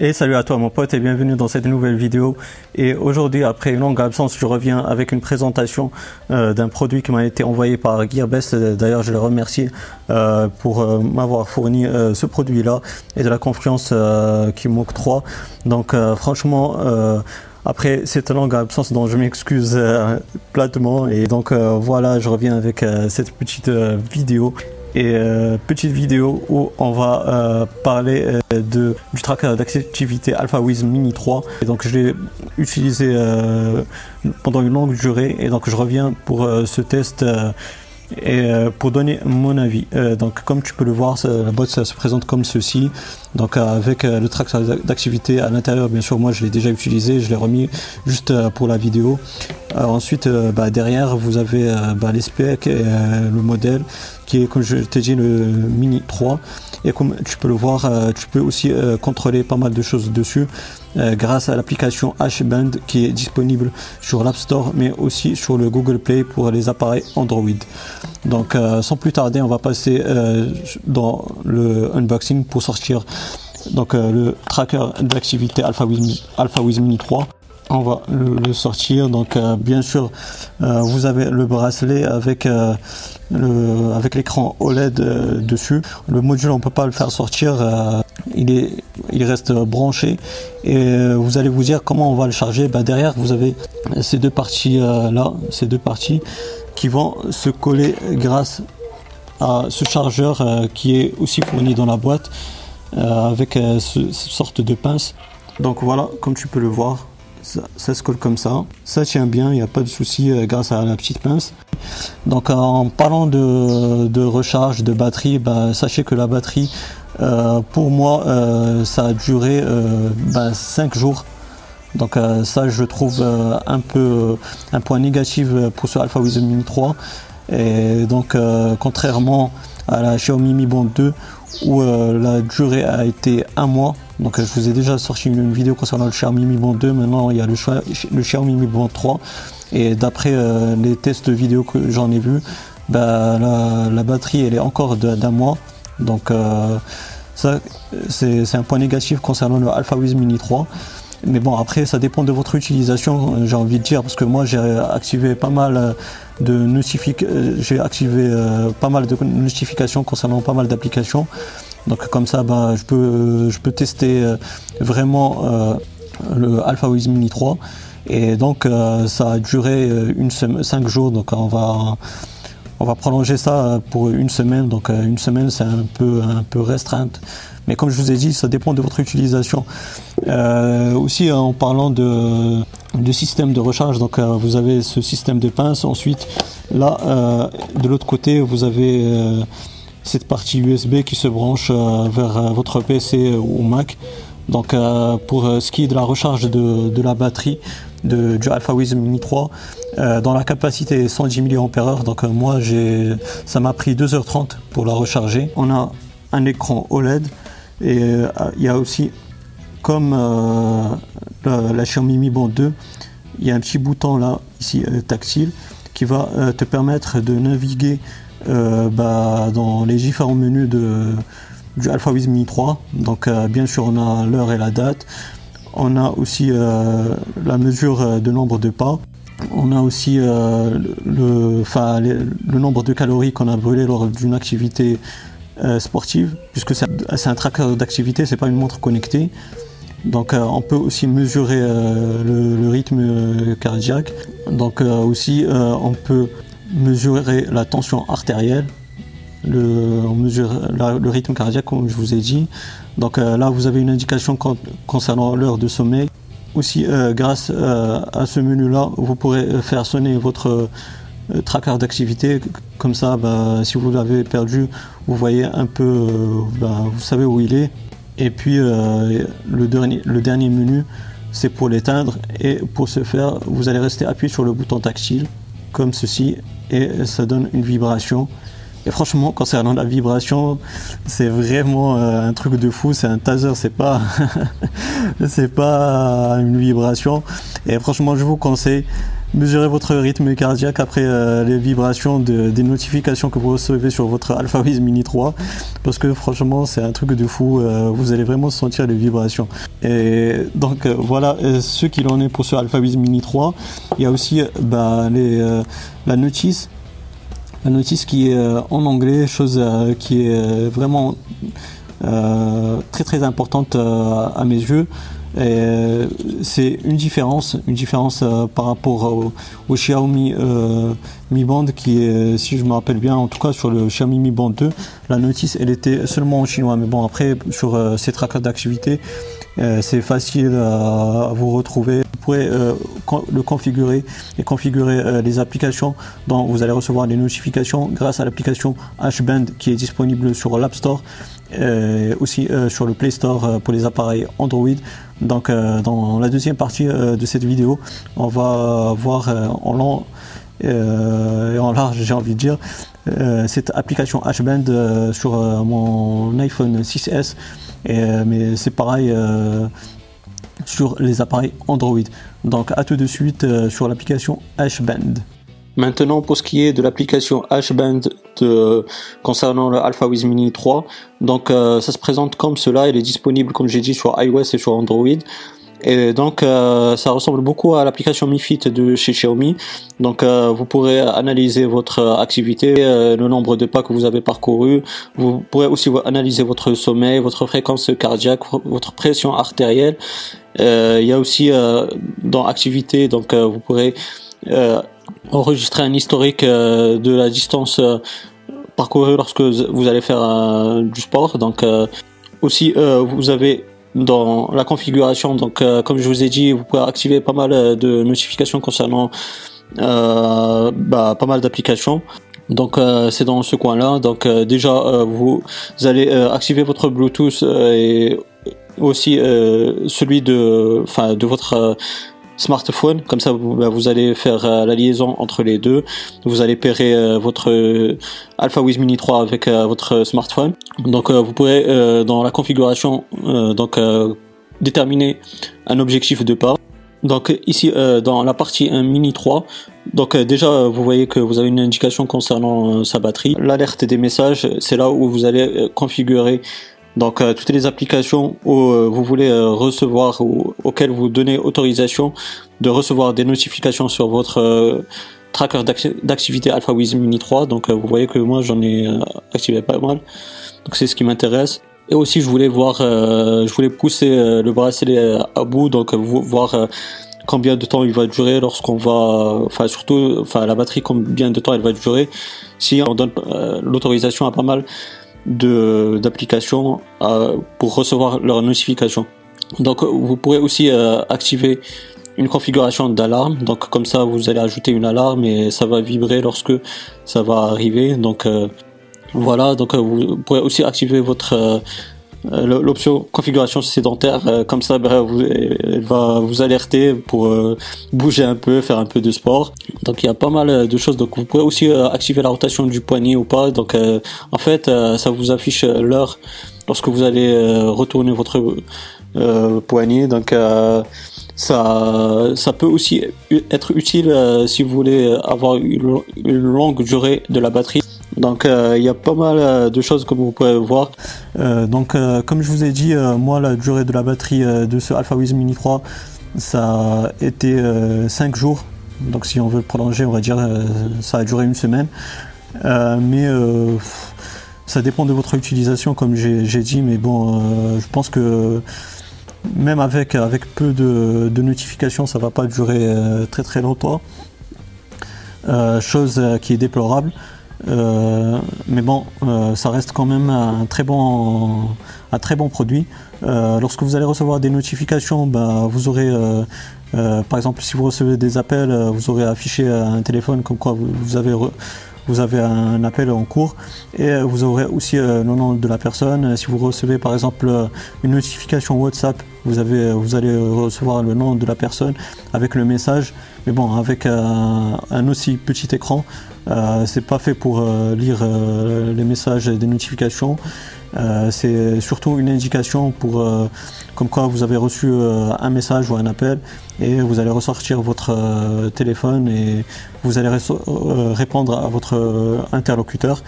Et salut à toi mon pote et bienvenue dans cette nouvelle vidéo. Et aujourd'hui, après une longue absence, je reviens avec une présentation euh, d'un produit qui m'a été envoyé par Gearbest. D'ailleurs, je le remercie euh, pour euh, m'avoir fourni ce produit-là et de la confiance qu'il m'octroie. Donc franchement, après cette longue absence dont je m'excuse platement. Et donc voilà, je reviens avec cette petite vidéo euh, petite vidéo où on va euh, parler euh, de, du tracker d'activité AlphaWiz Mini 3. Et donc je l'ai utilisé pendant une longue durée et donc je reviens pour ce test et pour donner mon avis, donc comme tu peux le voir, la boîte ça se présente comme ceci. Donc avec le tracker d'activité à l'intérieur, bien sûr, moi je l'ai déjà utilisé, je l'ai remis juste pour la vidéo. Ensuite, bah, derrière, vous avez bah, les specs et le modèle qui est, comme je t'ai dit, le Mini 3. Et comme tu peux le voir, tu peux aussi contrôler pas mal de choses dessus. Euh, grâce à l'application HBand qui est disponible sur l'App Store mais aussi sur le Google Play pour les appareils Android. Donc euh, sans plus tarder, on va passer euh, dans le unboxing pour sortir donc le tracker d'activité AlphaWiz Alpha Mini 3 on va le, sortir. Donc euh, bien sûr, euh, vous avez le bracelet avec euh, avec l'écran OLED dessus. Le module, on peut pas le faire sortir. il est, il reste branché. Et vous allez vous dire comment on va le charger. Bah, derrière, vous avez ces deux parties là, ces deux parties qui vont se coller grâce à ce chargeur qui est aussi fourni dans la boîte avec ce, cette sorte de pince. Donc voilà, comme tu peux le voir, ça, se colle comme ça. Ça tient bien, il n'y a pas de souci euh, grâce à la petite pince. Donc en parlant de, recharge de batterie, bah, sachez que la batterie, euh, pour moi, euh, ça a duré 5 bah, jours. Donc ça, je trouve un peu un point négatif pour ce Alpha Wisdom Mini 3. Et donc, contrairement à la Xiaomi Mi Band 2, où la durée a été un mois, donc je vous ai déjà sorti une, vidéo concernant le Xiaomi Mi Band 2, maintenant il y a le, le Xiaomi Mi Band 3 et d'après euh, les tests vidéo que j'en ai vu, bah, la, batterie elle est encore d'un mois. Donc euh, ça c'est un point négatif concernant le AlphaWiz Mini 3. Mais bon après ça dépend de votre utilisation, j'ai envie de dire, parce que moi j'ai activé pas mal de notifications, j'ai activé euh, pas mal de notifications concernant pas mal d'applications. Donc comme ça, bah, je, peux, je peux tester euh, vraiment euh, le Alpha Wiz Mini 3. Et donc euh, ça a duré une 5 jours. Donc on va, on va prolonger ça pour une semaine. Donc une semaine c'est un peu, un peu restreinte. Mais comme je vous ai dit, ça dépend de votre utilisation. aussi en parlant de, de système de recharge, donc vous avez ce système de pince. Ensuite, là, de l'autre côté, vous avez cette partie USB qui se branche euh, vers euh, votre PC ou Mac. Donc euh, pour ce qui est de la recharge de, la batterie de, du AlphaWiz Mini 3, dans la capacité 110 mAh, donc moi ça m'a pris 2h30 pour la recharger. On a un écran OLED et il y a aussi comme la, Xiaomi Mi Band 2, il y a un petit bouton là ici tactile qui va te permettre de naviguer bah, dans les différents menus de, du AlphaWiz Mini 3. Donc euh, bien sûr on a l'heure et la date. On a aussi euh, la mesure de nombre de pas. On a aussi le, nombre de calories qu'on a brûlé lors d'une activité sportive, puisque c'est un tracker d'activité, c'est pas une montre connectée. Donc on peut aussi mesurer le, rythme cardiaque. Donc aussi on peut mesurer la tension artérielle, le, on mesure le rythme cardiaque comme je vous ai dit. Donc euh, là vous avez une indication concernant l'heure de sommeil. Aussi euh, grâce euh, à ce menu là vous pourrez faire sonner votre tracker d'activité. Comme ça bah, si vous l'avez perdu vous voyez un peu, bah, vous savez où il est. Et puis le, dernier, le dernier menu c'est pour l'éteindre et pour ce faire vous allez rester appuyé sur le bouton tactile comme ceci et ça donne une vibration. Et franchement, concernant la vibration, c'est vraiment euh, un truc de fou. C'est un taser, c'est pas, c'est pas une vibration. Et franchement, je vous conseille mesurer votre rythme cardiaque après les vibrations des notifications que vous recevez sur votre AlphaWiz Mini 3 parce que franchement c'est un truc de fou vous allez vraiment sentir les vibrations. Et donc voilà ce qu'il en est pour ce AlphaWiz Mini 3 il y a aussi bah, la notice. La notice qui est en anglais chose qui est vraiment euh, très très importante euh, à mes yeux. Euh, c'est une différence, une différence par rapport au, Xiaomi Mi Band qui est, si je me rappelle bien, en tout cas sur le Xiaomi Mi Band 2, la notice elle était seulement en chinois. Mais bon, après sur ces trackers d'activité, c'est facile à, vous retrouver. Vous pourrez le configurer et configurer les applications dont vous allez recevoir des notifications grâce à l'application HBand qui est disponible sur l'App Store euh, aussi euh, sur le Play Store euh, pour les appareils Android. Donc dans la deuxième partie de cette vidéo, on va voir en long et en large, j'ai envie de dire, cette application HBand sur mon iPhone 6S. mais c'est pareil sur les appareils Android. Donc à tout de suite sur l'application HBand. Maintenant, pour ce qui est de l'application HBand de, concernant le AlphaWiz Mini 3, donc euh, ça se présente comme cela. Elle est disponible, comme j'ai dit, sur iOS et sur Android. Et donc euh, ça ressemble beaucoup à l'application Mi Fit de chez Xiaomi. Donc euh, vous pourrez analyser votre activité, le nombre de pas que vous avez parcouru. Vous pourrez aussi analyser votre sommeil, votre fréquence cardiaque, votre pression artérielle. Il y a aussi dans activité, donc vous pourrez enregistrer un historique euh, de la distance euh, parcourue lorsque vous allez faire euh, du sport. Donc aussi vous avez dans la configuration, donc comme je vous ai dit, vous pouvez activer pas mal de notifications concernant bah, pas mal d'applications. Donc c'est dans ce coin-là. Donc déjà vous, allez activer votre Bluetooth et aussi celui de, enfin de votre smartphone. Comme ça, vous, bah, allez faire euh, la liaison entre les deux. Vous allez pairer euh, votre euh, AlphaWiz Mini 3 avec votre smartphone. Donc, vous pourrez dans la configuration donc déterminer un objectif de pas. Donc ici dans la partie 1 Mini 3, donc déjà vous voyez que vous avez une indication concernant sa batterie. L'alerte des messages, c'est là où vous allez configurer donc euh, toutes les applications où euh, vous voulez euh, recevoir ou auxquelles vous donnez autorisation de recevoir des notifications sur votre tracker d'activité AlphaWiz Mini 3. Donc vous voyez que moi j'en ai activé pas mal. Donc c'est ce qui m'intéresse. Et aussi je voulais voir, je voulais pousser le bracelet à bout, donc voir combien de temps il va durer lorsqu'on va, enfin surtout, enfin la batterie combien de temps elle va durer. Si on donne l'autorisation à pas mal d'applications euh, pour recevoir leurs notifications. Donc vous pourrez aussi euh, activer une configuration d'alarme. Donc comme ça vous allez ajouter une alarme et ça va vibrer lorsque ça va arriver. Donc euh, voilà, donc vous pourrez aussi activer votre l'option configuration sédentaire, euh, comme ça, vous, elle va vous alerter pour euh, bouger un peu, faire un peu de sport. Donc il y a pas mal de choses. Donc vous pouvez aussi activer la rotation du poignet ou pas. Donc en fait, ça vous affiche l'heure lorsque vous allez retourner votre poignet. Donc ça, ça peut aussi être utile si vous voulez avoir une longue durée de la batterie. Donc euh, il y a pas mal euh, de choses comme vous pouvez voir. Euh, donc comme je vous ai dit, moi la durée de la batterie de ce AlphaWiz Mini 3, ça a été 5 jours. Donc si on veut le prolonger, on va dire ça a duré une semaine. mais ça dépend de votre utilisation comme j'ai dit, mais bon, je pense que même avec, avec peu de, notifications, ça va pas durer très très longtemps. chose qui est déplorable. Euh, mais bon, euh, ça reste quand même un très bon, un très bon produit. Euh, lorsque vous allez recevoir des notifications, bah, vous aurez, par exemple, si vous recevez des appels, vous aurez affiché un téléphone comme quoi vous, avez vous avez un appel en cours et vous aurez aussi le nom de la personne. Si vous recevez par exemple une notification WhatsApp, vous, avez, vous allez recevoir le nom de la personne avec le message. Mais bon, avec un, aussi petit écran, c'est pas fait pour lire les messages des notifications. C'est surtout une indication pour comme quoi vous avez reçu un message ou un appel et vous allez ressortir votre téléphone et vous allez répondre à votre interlocuteur,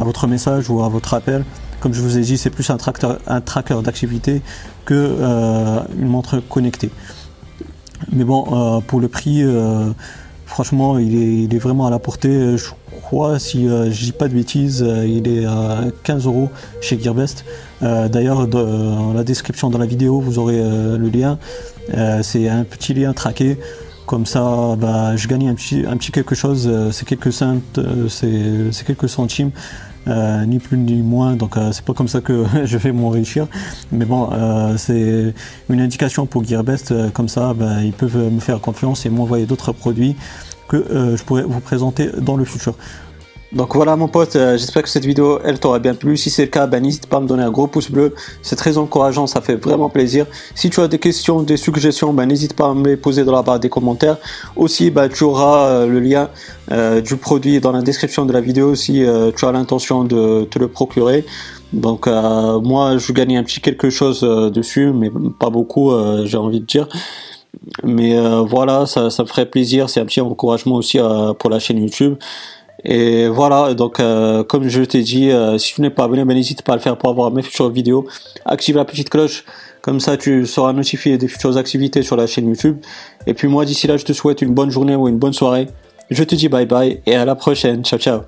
à votre message ou à votre appel comme je vous ai dit, c'est plus un, un tracker d'activité qu'une euh, montre connectée. Mais bon, euh, pour le prix, euh, franchement, il est, vraiment à la portée. Si je dis pas de bêtises, il est à 15 euros chez Gearbest. D'ailleurs, dans la description de la vidéo, vous aurez le lien. c'est un petit lien traqué. Comme ça, bah, je gagne un petit, quelque chose. C'est quelques c'est quelques centimes. Euh, ni plus ni moins. Donc euh, c'est pas comme ça que je vais m'enrichir. Mais bon, euh, c'est une indication pour Gearbest. comme ça, ben, ils peuvent me faire confiance et m'envoyer d'autres produits que je pourrais vous présenter dans le futur. Donc voilà mon pote, euh, j'espère que cette vidéo elle t'aura bien plu. Si c'est le cas, ben, n'hésite pas à me donner un gros pouce bleu. C'est très encourageant, ça fait vraiment plaisir. Si tu as des questions, des suggestions, ben, n'hésite pas à me les poser dans la barre des commentaires. Aussi, ben, tu auras euh, le lien euh, du produit dans la description de la vidéo si tu as l'intention de te le procurer. Donc moi je gagne un petit quelque chose dessus, mais pas beaucoup, j'ai envie de dire. Mais voilà, ça, ça me ferait plaisir. C'est un petit encouragement aussi pour la chaîne YouTube. Et voilà, donc euh, comme je t'ai dit, euh, si tu n'es pas abonné, ben, n'hésite pas à le faire pour avoir mes futures vidéos. Active la petite cloche, comme ça tu seras notifié des futures activités sur la chaîne YouTube. Et puis moi d'ici là, je te souhaite une bonne journée ou une bonne soirée. Je te dis bye bye et à la prochaine. Ciao ciao.